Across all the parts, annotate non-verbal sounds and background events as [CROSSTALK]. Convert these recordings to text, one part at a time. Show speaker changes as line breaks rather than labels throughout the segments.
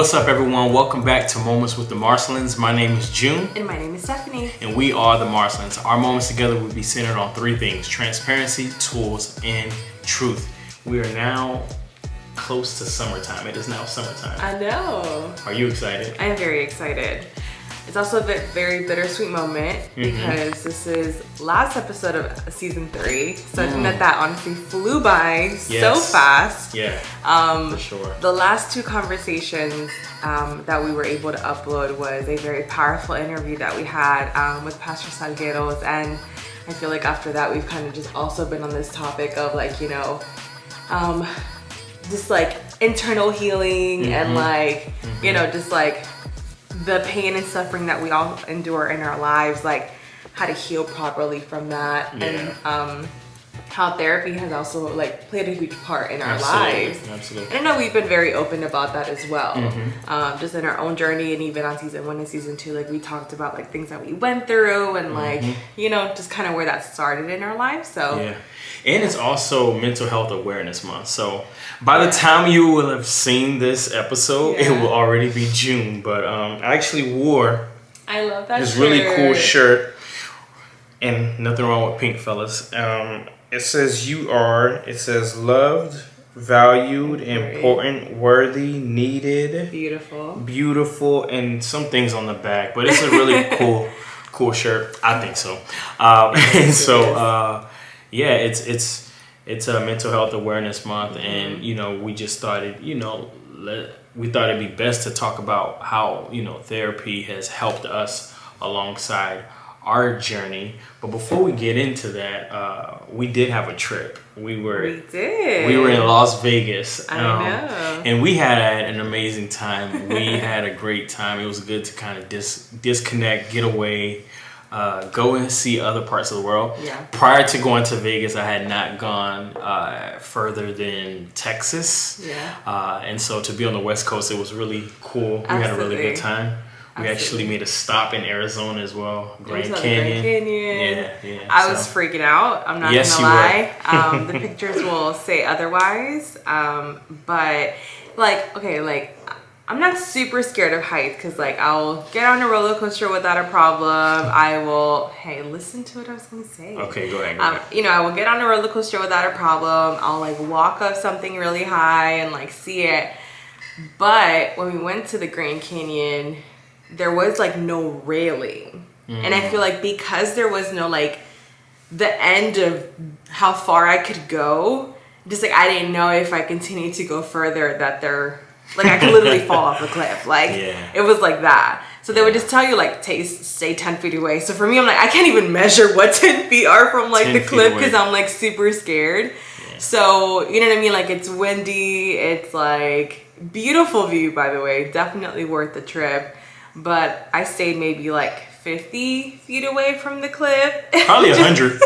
What's up, everyone? Welcome back to Moments with the Marcelins. My name is June,
And my name is Stephanie.
and we are the Marcelins. Our moments together will be centered on three things transparency, tools, and truth. We are now close to summertime. It is now summertime.
I know.
Are you excited?
I am very excited. It's also a bit, very bittersweet moment
Mm-hmm.
because this is last episode of season three. So I
Mm.
think that that honestly flew by so fast.
Yeah,
Um,
for sure.
The last two conversations um, that we were able to upload was a very powerful interview that we had um, with Pastor Salgueros. And I feel like after that, we've kind of just also been on this topic of like, you know, um, just like internal healing
Mm-hmm.
and like, you know, just like the pain and suffering that we all endure in our lives, like how to heal properly from that. And um, how therapy has also like played a huge part in our
Absolutely,
lives.
absolutely.
And I know we've been very open about that as well.
Mm-hmm.
Um, just in our own journey and even on season one and season two, like we talked about like things that we went through and like, you know, just kind of where that started in our lives. So
Mm-hmm. Yeah. And it's also Mental Health Awareness Month. So by the time you will have seen this episode, it will already be June. But um, I actually wore
I love that
this really cool
shirt.
shirt. And nothing wrong with pink, fellas. Um, it says you are, it says loved, valued, important, worthy, needed,
Beautiful.
beautiful, and some things on the back. But it's a really [LAUGHS] cool, cool shirt. I think so. Um, [LAUGHS] and so, uh, yeah, it's it's it's a mental health awareness month, and you know, we just started. You know, let, we thought it'd be best to talk about how you know therapy has helped us alongside our journey. But before we get into that, uh, we did have a trip. We were
We did.
we were in Las Vegas.
I
um,
know.
And we had an amazing time. We had a great time. It was good to kind of dis- disconnect, get away, uh, go and see other parts of the world.
Yeah.
Prior to going to Vegas, I had not gone uh, further than Texas.
Yeah.
Uh, and so to be on the West Coast, it was really cool. We had a really good time. We actually made a stop in Arizona as well, Grand Canyon.
Grand Canyon.
Yeah, yeah.
I was freaking out. I'm not
Yes,
gonna lie. [LAUGHS] Um, the pictures will say otherwise. Um, but like, okay, like I'm not super scared of heights because like I'll get on a roller coaster without a problem. I will. Hey, listen to what I was gonna say.
Okay, go ahead. Go
Um, you know, I will get on a roller coaster without a problem. I'll like walk up something really high and like see it. But when we went to the Grand Canyon, there was like no railing. And I feel like because there was no like the end of how far I could go, just like I didn't know if I continued to go further that there like I could literally fall off a [LAUGHS] cliff. Like
Yeah.
it was like that. So they would just tell you like taste stay ten feet away. So for me, I'm like I can't even measure what [LAUGHS] ten feet are from like the cliff because I'm like super scared. So you know what I mean? Like it's windy. It's like beautiful view by the way. Definitely worth the trip. But I stayed maybe like 50 feet away from the cliff.
Probably [LAUGHS] a hundred.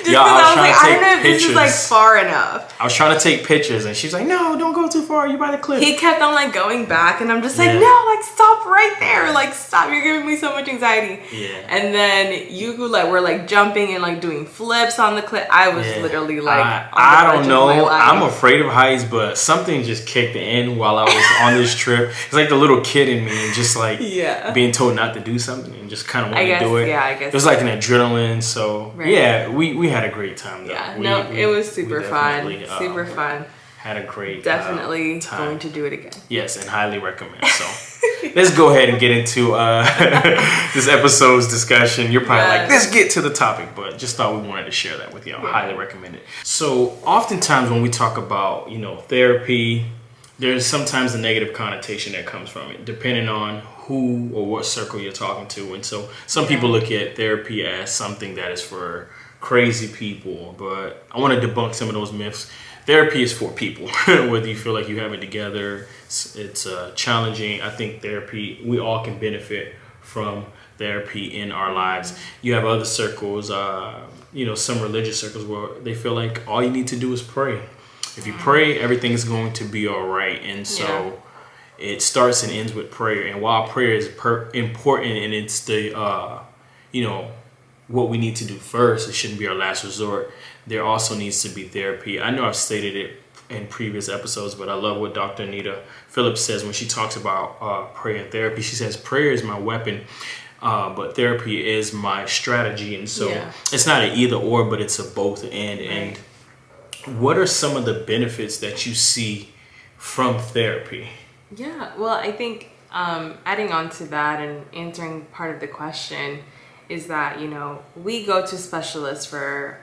[LAUGHS]
Just
Yeah, I was
I was like, I don't know if this is like far enough.
I was trying to take pictures, and she's like, "No, don't go too far. You by the cliff."
He kept on like going back, and I'm just like,
Yeah.
no, like stop right there, like stop. You're giving me so much anxiety.
Yeah.
And then you like were like jumping and like doing flips on the cliff. I was
Yeah.
literally like,
I, I don't know. I'm afraid of heights, but something just kicked in while I was on this trip. It's like the little kid in me, and just like
Yeah.
being told not to do something, and just kind of
want
to do it.
yeah, I guess
it was like an adrenaline. So
Right.
yeah, we we had a great time. Though.
Yeah,
We-
no,
we-
it was super fun.
uh,
Super fun.
Had a great uh,
Definitely
time.
going to do it again.
Yes, and highly recommend. So [LAUGHS] let's go ahead and get into uh, [LAUGHS] this episode's discussion. You're probably like, let's get to the topic, but just thought we wanted to share that with you. I highly recommend it. So oftentimes when we talk about, you know, therapy, there's sometimes a negative connotation that comes from it, depending on who or what circle you're talking to. And so some people look at therapy as something that is for crazy people, but I want to debunk some of those myths. Therapy is for people, [LAUGHS] whether you feel like you have it together, it's, it's uh, challenging. I think therapy, we all can benefit from therapy in our lives. You have other circles, uh, you know, some religious circles where they feel like all you need to do is pray. If you pray, everything's going to be all right. And so
Yeah.
it starts and ends with prayer. And while prayer is per- important and it's the, uh, you know, what we need to do first, it shouldn't be our last resort. There also needs to be therapy. I know I've stated it in previous episodes, but I love what Dr. Anita Phillips says when she talks about uh, prayer and therapy. She says, Prayer is my weapon. Uh, but therapy is my strategy, and so
Yeah.
it's not an either or, but it's a both and. And what are some of the benefits that you see from therapy?
Yeah, well, I think um, adding on to that and answering part of the question is that, you know, we go to specialists for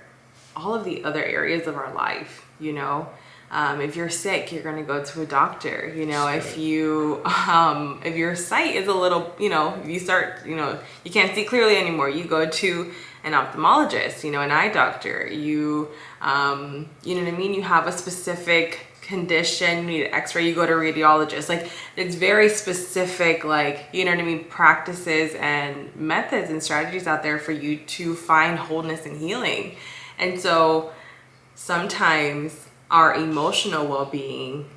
all of the other areas of our life, you know. Um, if you're sick, you're going to go to a doctor. You know, if you um, if your sight is a little, you know, you start, you know, you can't see clearly anymore, you go to an ophthalmologist. You know, an eye doctor. You, um, you know what I mean. You have a specific condition, you need an X-ray, you go to a radiologist. Like it's very specific, like you know what I mean, practices and methods and strategies out there for you to find wholeness and healing. And so sometimes our emotional well-being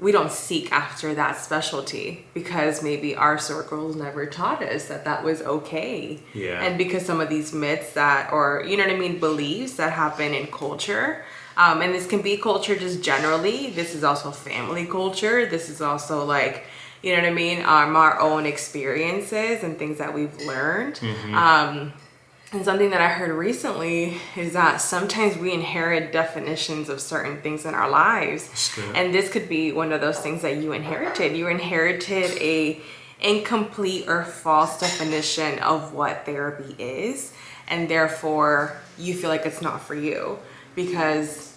we don't seek after that specialty because maybe our circles never taught us that that was okay.
Yeah.
And because some of these myths that, or you know what I mean, beliefs that happen in culture, um, and this can be culture just generally. This is also family culture. This is also like, you know what I mean, um, our own experiences and things that we've learned. Um, and something that I heard recently is that sometimes we inherit definitions of certain things in our lives. And this could be one of those things that you inherited. You inherited a incomplete or false definition of what therapy is, and therefore you feel like it's not for you because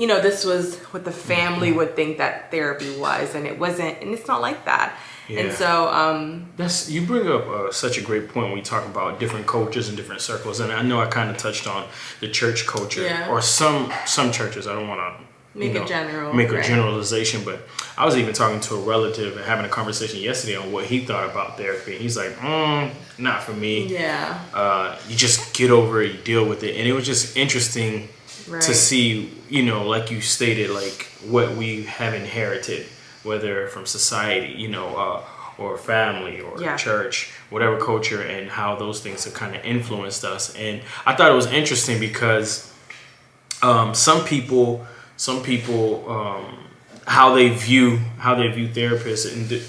you know this was what the family would think that therapy was and it wasn't and it's not like that.
Yeah.
And so um
That's you bring up uh, such a great point when you talk about different cultures and different circles, and I know I kind of touched on the church culture
Yeah.
or some some churches. I don't want to
Make a general,
make a
right.
generalization, but I was even talking to a relative and having a conversation yesterday on what he thought about therapy. He's like, mm, not for me.
yeah.
Uh, you just get over it, you deal with it, and it was just interesting
Right.
to see, you know, like you stated, like what we have inherited, whether from society, you know, uh, or family or
Yeah.
church, whatever culture, and how those things have kind of influenced us. And I thought it was interesting because um, some people, some people, um, how they view how they view therapists and th-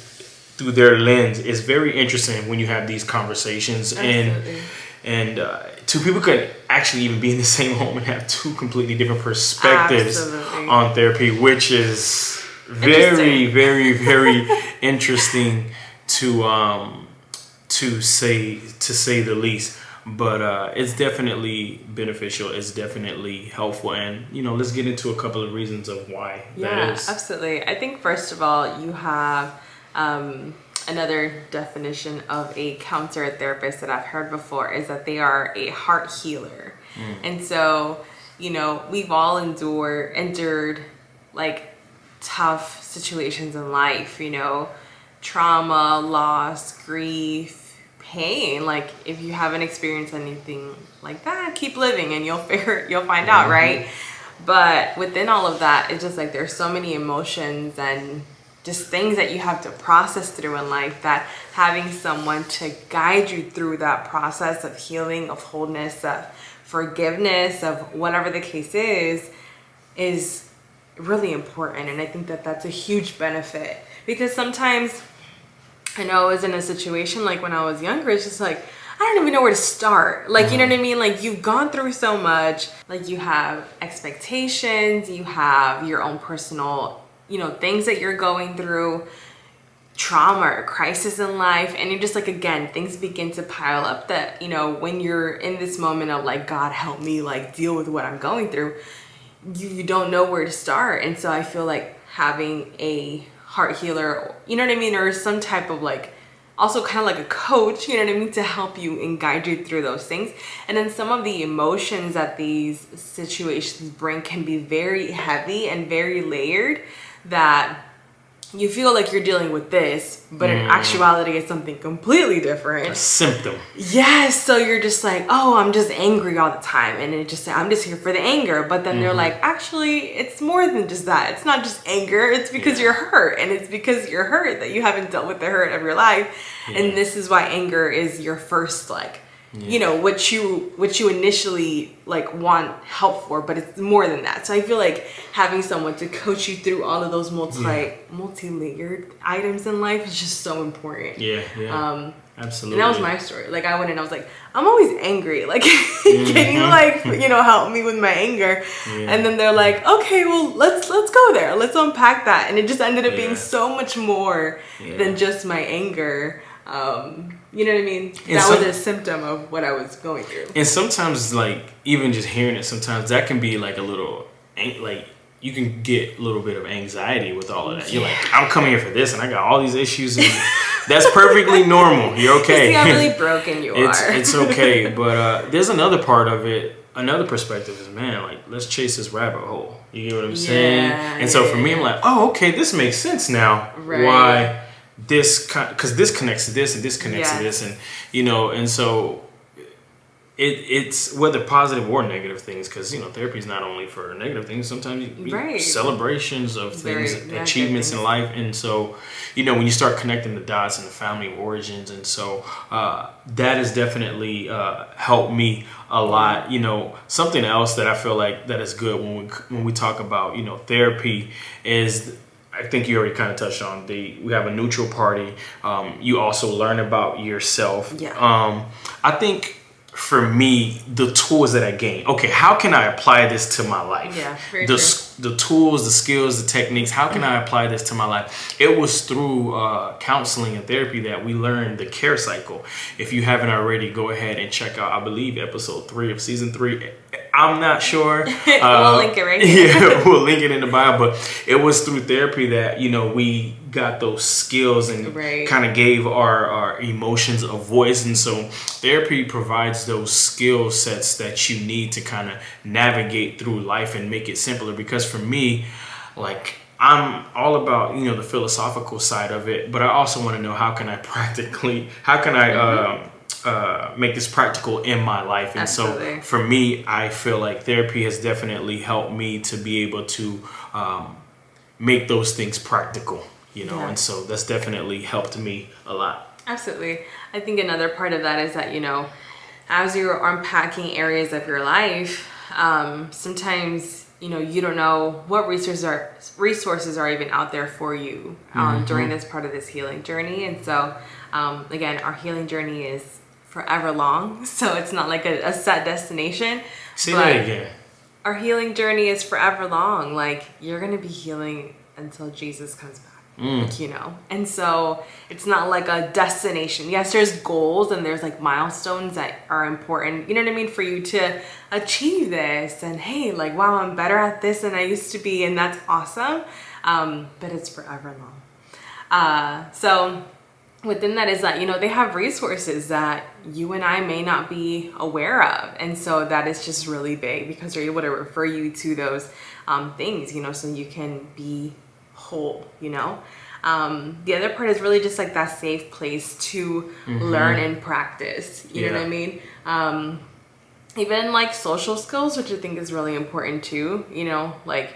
through their lens is very interesting when you have these conversations and
Absolutely.
and uh, two people could actually even be in the [LAUGHS] same home and have two completely different perspectives
Absolutely.
on therapy, which is very, very, very [LAUGHS] interesting to um, to say to say the least. But uh, it's definitely beneficial. It's definitely helpful, and you know, let's get into a couple of reasons of why
Yeah,
that is.
absolutely. I think first of all, you have um, another definition of a counselor therapist that I've heard before is that they are a heart healer, hmm. and so you know we've all endured endured like tough situations in life. You know, trauma, loss, grief. Pain, like if you haven't experienced anything like that, keep living and you'll [LAUGHS] figure you'll find out, mm-hmm. right? But within all of that, it's just like there's so many emotions and just things that you have to process through in life that having someone to guide you through that process of healing, of wholeness, of forgiveness, of whatever the case is, is really important. And I think that that's a huge benefit because sometimes I know I was in a situation like when I was younger, it's just like, I don't even know where to start. Like, you know what I uh-huh. mean? Like, you've gone through so much. Like, you have expectations, you have your own personal, you know, things that you're going through, trauma or crisis in life. And you're just like, again, things begin to pile up that, you know, when you're in this moment of like, God help me, like, deal with what I'm going through, you, you don't know where to start. And so I feel like having a heart healer, you know what I mean, or some type of like also kind of like a coach, you know what I mean, to help you and guide you through those things. And then some of the emotions that these situations bring can be very heavy and very layered that you feel like you're dealing with this, but in mm. actuality it's something completely different.
A symptom.
Yes, so you're just like, oh, I'm just angry all the time, and it just I'm just here for the anger. But then they're mm-hmm. like, actually, it's more than just that. It's not just anger. It's because
Yeah.
you're hurt, and it's because you're hurt that you haven't dealt with the hurt of your life,
Yeah.
and this is why anger is your first like you know what you what you initially like want help for but it's more than that so i feel like having someone to coach you through all of those multi
Yeah.
multi-layered items in life is just so important
Yeah, yeah.
um
Absolutely.
and that was my story like i went and i was like i'm always angry [LAUGHS] like
Mm-hmm.
can you like you know help me with my anger
Yeah.
and then they're like okay well let's let's go there let's unpack that and it just ended up
Yeah.
being so much more
Yeah.
than just my anger um you know what i mean
And
that
some-
was a symptom of what i was going through
And sometimes, like even just hearing it, sometimes that can be like a little, like you can get a little bit of anxiety with all of that. You're like, I'm coming here for this, and I got all these issues, and that's perfectly [LAUGHS] normal. You're okay.
see how really [LAUGHS] broken you
it's
are
it's okay. [LAUGHS] But uh, there's another part of it. Another perspective is, man, like let's chase this rabbit hole. You get what I'm saying?
Yeah,
And so
yeah,
for me, I'm like, oh, okay, this makes sense now.
Right.
Why this? Because this connects to this, and this connects
Yeah.
to this, and you know, and so it, it's whether positive or negative things because you know therapy is not only for negative things sometimes you,
Right.
celebrations of things
good
achievements in life and so you know when you start connecting the dots and the family origins and so uh, that has definitely uh, helped me a lot you know something else that i feel like that is good when we when we talk about you know therapy is I think you already kind of touched on the we have a neutral party. Um, you also learn about yourself.
Yeah.
Um, I think for me, the tools that I gain. Okay, how can I apply this to my life?
Yeah,
the
true.
the tools, the skills, the techniques. How can I apply this to my life? It was through uh, counseling and therapy that we learned the care cycle. If you haven't already, go ahead and check out. I believe episode three of season three. I'm not sure. [LAUGHS]
We'll link it right here.
Yeah, [LAUGHS] we'll link it in the bio. But it was through therapy that you know we got those skills and
Right.
kind of gave our our emotions a voice. And so therapy provides those skill sets that you need to kind of navigate through life and make it simpler. Because for me, like I'm all about you know the philosophical side of it, but I also want to know how can I [LAUGHS] practically how can I. Um, uh, make this practical in my life, and
Absolutely.
so for me, I feel like therapy has definitely helped me to be able to um, make those things practical, you know,
Yeah.
and so that's definitely helped me a lot.
Absolutely. I think another part of that is that, you know, as you're unpacking areas of your life, um, sometimes, you know, you don't know what resources are resources are even out there for you um, during this part of this healing journey. And so, um, again, our healing journey is forever long. [LAUGHS] So it's not like a, a set destination.
Say
but-
that again.
our healing journey is forever long. Like you're gonna be healing until Jesus comes back. Like, you know, and so it's not like a destination. Yes, there's goals and there's like milestones that are important. You know what I mean for you to achieve this. And hey, like wow, I'm better at this than I used to be, and that's awesome. Um, but it's forever long. Uh, so within that is that you know they have resources that you and I may not be aware of, and so that is just really big because they're able to refer you to those um, things, you know, so you can be whole, you know. Um, the other part is really just like that safe place to learn and practice. You know what I mean? Um, even like social skills, which I think is really important too. You know, like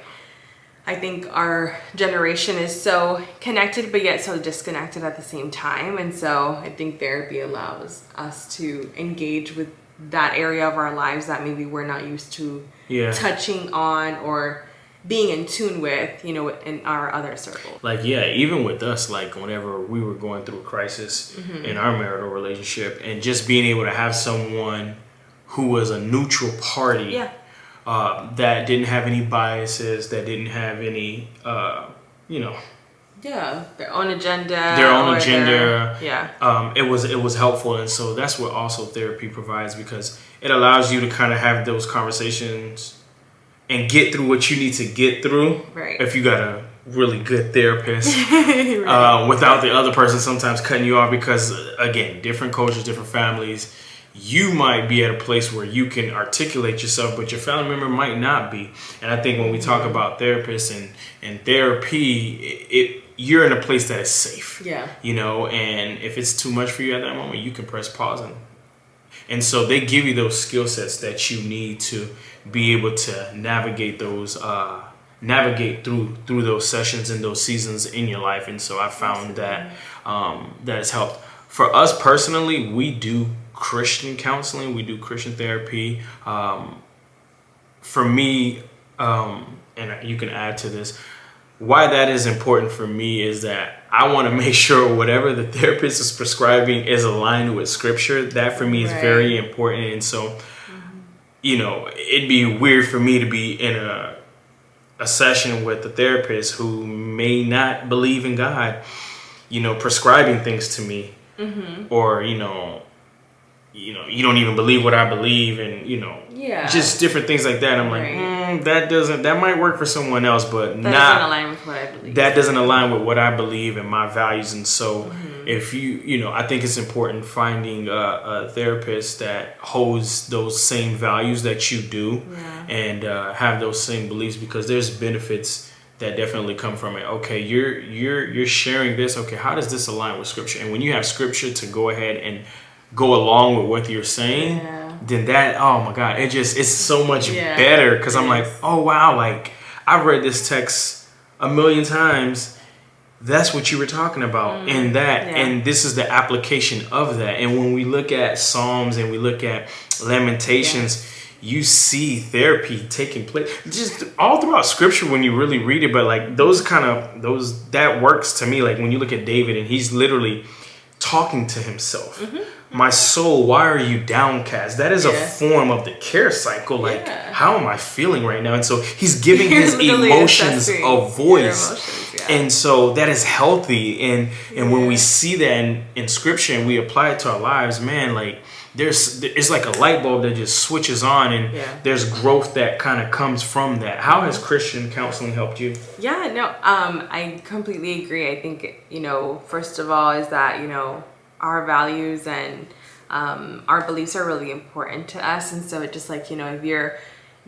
I think our generation is so connected, but yet so disconnected at the same time. And so I think therapy allows us to engage with that area of our lives that maybe we're not used to
Yeah.
touching on or being in tune with, you know, in our other circles.
Like, yeah, even with us, like, whenever we were going through a crisis
Mm-hmm.
in our marital relationship, and just being able to have someone who was a neutral party
Yeah.
Uh, that didn't have any biases, that didn't have any, uh, you know,
Yeah. Their own agenda.
Their own agenda.
yeah.
um, it was it was helpful, and so that's what also therapy provides because it allows you to kind of have those conversations and get through what you need to get through.
Right.
If you got a really good therapist, [LAUGHS] uh, without the other person sometimes cutting you off because again, different cultures, different families. You might be at a place where you can articulate yourself, but your family member might not be. And I think when we talk about therapists and and therapy, it, it you're in a place that is safe
Yeah.
you know and if it's too much for you at that moment you can press pause and and so they give you those skill sets that you need to be able to navigate those uh navigate through through those sessions and those seasons in your life and so i found that um that has helped for us personally we do Christian counseling. We do Christian therapy. Um, for me, um, and you can add to this, why that is important for me is that I want to [LAUGHS] make sure whatever the therapist is prescribing is aligned with scripture. That for me is
Right.
very important. And so, you know, it'd be weird for me to be in a a session with a therapist who may not believe in God, you know, prescribing things to me, or you know, you know, you don't even believe what I believe, and you know,
Yeah.
just different things like that. I'm like, mm, that doesn't, that might work for someone else, but
that
not
doesn't align with what I believe.
that doesn't align with what I believe and my values. And so,
Mm-hmm.
if you, you know, I think it's important finding a, a therapist that holds those same values that you do
Yeah.
and uh, have those same beliefs because there's benefits that definitely come from it. Okay, you're you're you're sharing this. Okay, how does this align with scripture? And when you have scripture to go ahead and go along with what you're saying,
Yeah.
then that oh my god, it just it's so much
Yeah,
better because I'm like, oh wow, like I've read this text a million times. That's what you were talking about in that,
Mm, yeah.
and this is the application of that. And when we look at Psalms and we look at Lamentations, you see therapy taking place just all throughout Scripture when you really read it. But like those kind of those that works to me. Like when you look at David and he's literally talking to himself. My soul, why are you downcast? That is
Mm-hmm. Yeah.
a form of the care cycle. Like,
Yeah.
how am I feeling right now? And so he's giving his [LAUGHS] emotions a voice.
emotions, yeah.
And so that is healthy. And and when we see that in, in scripture and we apply it to our lives, man, like there's it's like a light bulb that just switches on and there's growth that kind of comes from that. How has Christian counseling helped you?
Yeah, no, um, I completely agree. I think, you know, first of all, is that, you know, our values and um, our beliefs are really important to us. And so it just like, you know, if you're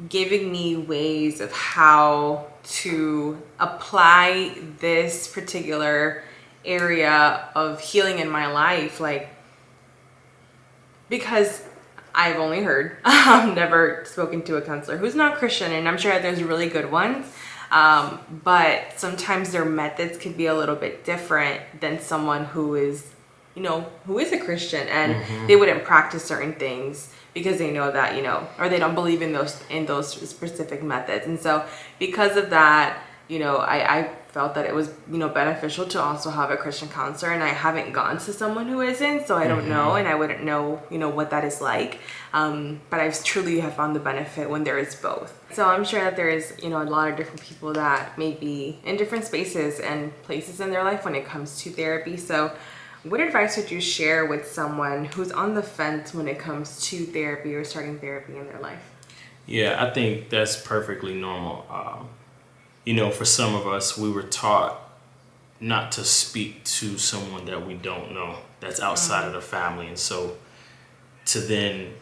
giving me ways of how to apply this particular area of healing in my life, like, because I've only heard, [LAUGHS] I've never spoken to a counselor who's not Christian, and I'm sure there's really good ones. Um, but sometimes their methods could be a little bit different than someone who is, you know, who is a Christian and they wouldn't practice certain things because they know that, you know, or they don't believe in those in those specific methods. And so because of that, you know, I, I felt that it was, you know, beneficial to also have a Christian counselor and I haven't gone to someone who isn't, so I don't know and I wouldn't know, you know, what that is like. Um, but I truly have found the benefit when there is both. So I'm sure that there is, you know, a lot of different people that may be in different spaces and places in their life when it comes to therapy. So what advice would you share with someone who's on the fence when it comes to therapy or starting therapy in their life?
Yeah, I think that's perfectly normal. Um, you know, for some of us, we were taught not to speak to someone that we don't know that's outside of the family. And so to then,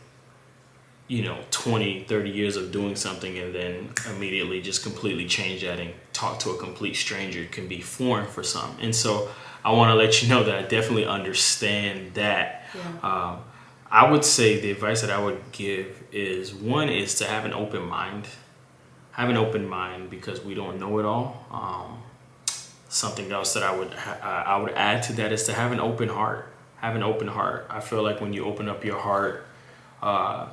you know, 20, 30 years of doing something and then immediately just completely change that and talk to a complete stranger can be foreign for some. And so I want to let you know that I definitely understand that.
Yeah.
Um, I would say the advice that I would give is one is to have an open mind. Have an open mind because we don't know it all. Um, something else that I would ha- I would add to that is to have an open heart. Have an open heart. I feel like when you open up your heart, uh,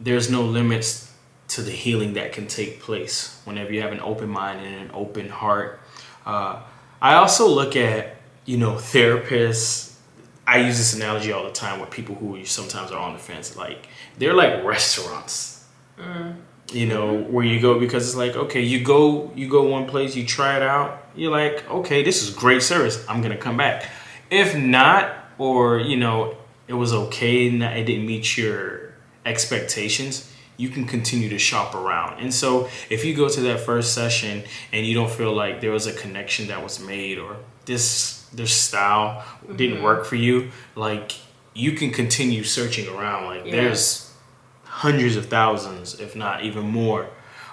there's no limits to the healing that can take place whenever you have an open mind and an open heart. Uh, I also look at you know therapists. I use this analogy all the time with people who sometimes are on the fence. Like they're like restaurants. Mm. You know where you go because it's like okay you go you go one place you try it out. You're like okay this is great service. I'm gonna come back. If not or you know it was okay and it didn't meet your expectations you can continue to shop around. And so if you go to that first session and you don't feel like there was a connection that was made or this this style didn't work for you like you can continue searching around like
Yeah.
there's hundreds of thousands, if not even more,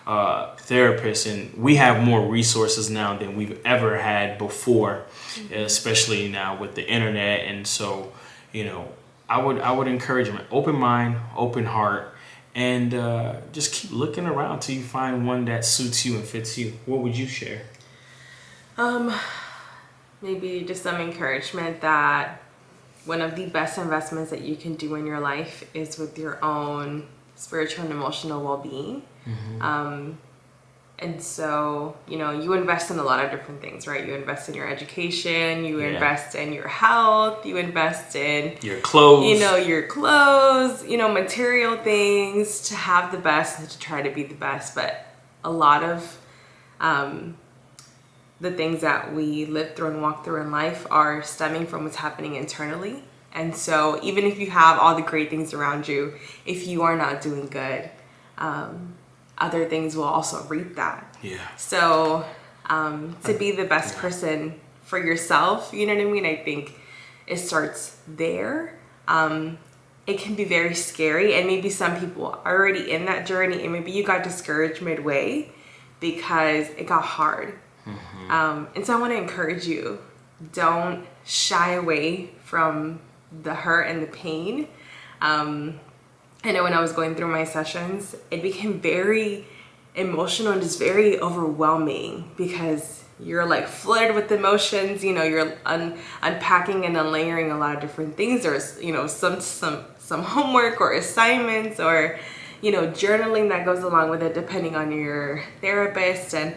uh, therapists, and we have more resources now than we've ever had before, especially now with the internet. And so, you know, I would I would encourage them open mind, open heart, and uh, just keep looking around till you find one that suits you and fits you. What would you share?
Um, maybe just some encouragement that one of the best investments that you can do in your life is with your own spiritual and emotional well-being. Um, and so, you know, you invest in a lot of different things, right? You invest in your education, you
Yeah.
invest in your health, you invest in
Your clothes.
you know your clothes you know material things to have the best and to try to be the best but a lot of um, the things that we live through and walk through in life are stemming from what's happening internally and so even if you have all the great things around you if you are not doing good um, other things will also reap that
Yeah.
so um, to be the best person for yourself, you know what I mean? I think it starts there. Um, it can be very scary, and maybe some people are already in that journey, and maybe you got discouraged midway because it got hard. Um, and so I want to encourage you don't shy away from the hurt and the pain. Um, I know when I was going through my sessions, it became very emotional and just very overwhelming because you're like flooded with emotions. You know, you're un- unpacking and unlayering a lot of different things. There's you know some some some homework or assignments or you know journaling that goes along with it, depending on your therapist and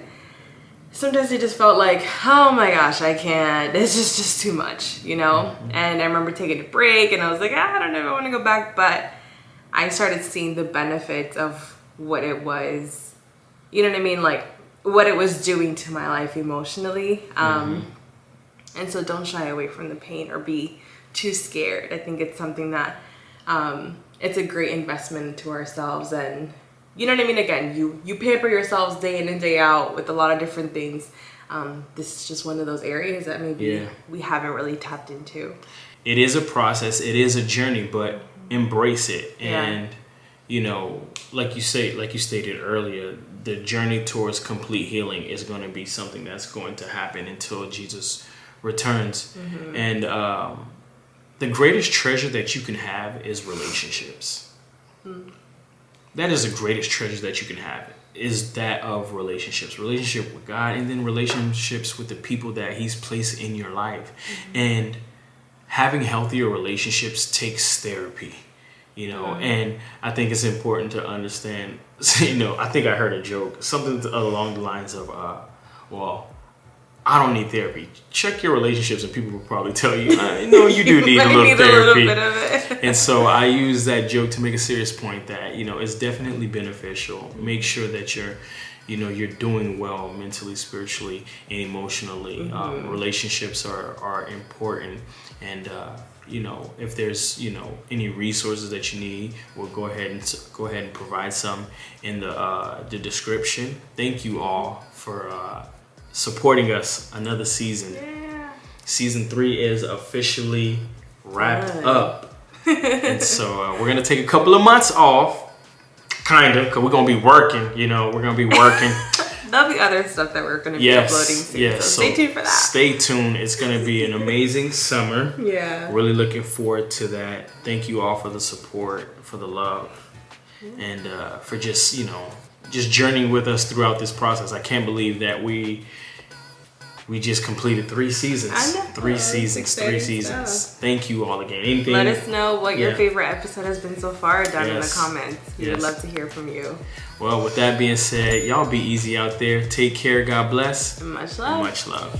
sometimes it just felt like, oh my gosh, I can't. [LAUGHS] This is just too much, you know? And I remember taking a break and I was like, ah, I don't know if I want to go back. But I started seeing the benefits of what it was, you know what I mean? Like what it was doing to my life emotionally. Um, and so don't shy away from the pain or be too scared. I think it's something that um, it's a great investment into ourselves and you know what I mean? Again, you you pamper yourselves day in and day out with a lot of different things. Um, this is just one of those areas that maybe
Yeah.
we haven't really tapped into.
it is a process it is a journey but embrace it
Yeah.
and you know like you say like you stated earlier the journey towards complete healing is going to be something that's going to happen until jesus returns and um, the greatest treasure that you can have is relationships that is the greatest treasure that you can have is that of relationships. Relationship with god and then relationships with the people that he's placed in your life. Mm-hmm. And having healthier relationships takes therapy you know? Mm-hmm. And i think it's important to understand [LAUGHS] you know i think i heard a joke something along the lines of uh well i don't need therapy. Check your relationships and people will probably tell you uh, i know you do [LAUGHS] need a little
need
therapy
a little bit of it.
And so I use that joke to make a serious point that you know it's definitely beneficial. Make sure that you're, you know, you're doing well mentally, spiritually, and emotionally. Um, relationships are are important, and uh, you know if there's you know any resources that you need, we'll go ahead and go ahead and provide some in the uh, the description. Thank you all for uh, supporting us another season.
Yeah.
Season three is officially wrapped
Done.
up. And [LAUGHS] so uh, we're gonna take a couple of months off, kind of, because we're gonna be working. You know, we're gonna be working. [LAUGHS]
There'll be other stuff that we're going to be uploading soon.
yes.
So stay tuned for that.
Stay tuned. It's gonna be an amazing summer.
yeah.
Really looking forward to that. Thank you all for the support, for the love, and uh, for just you know just journeying with us throughout this process. I can't believe that we we just completed three seasons. Three seasons. Three seasons.
stuff.
Thank you all again. Anything?
Let us know what your
Yeah.
favorite episode has been so far down in the comments. We
Yes.
would love to hear from you.
Well, with that being said, y'all be easy out there. Take care. God bless.
Much love.
Much love.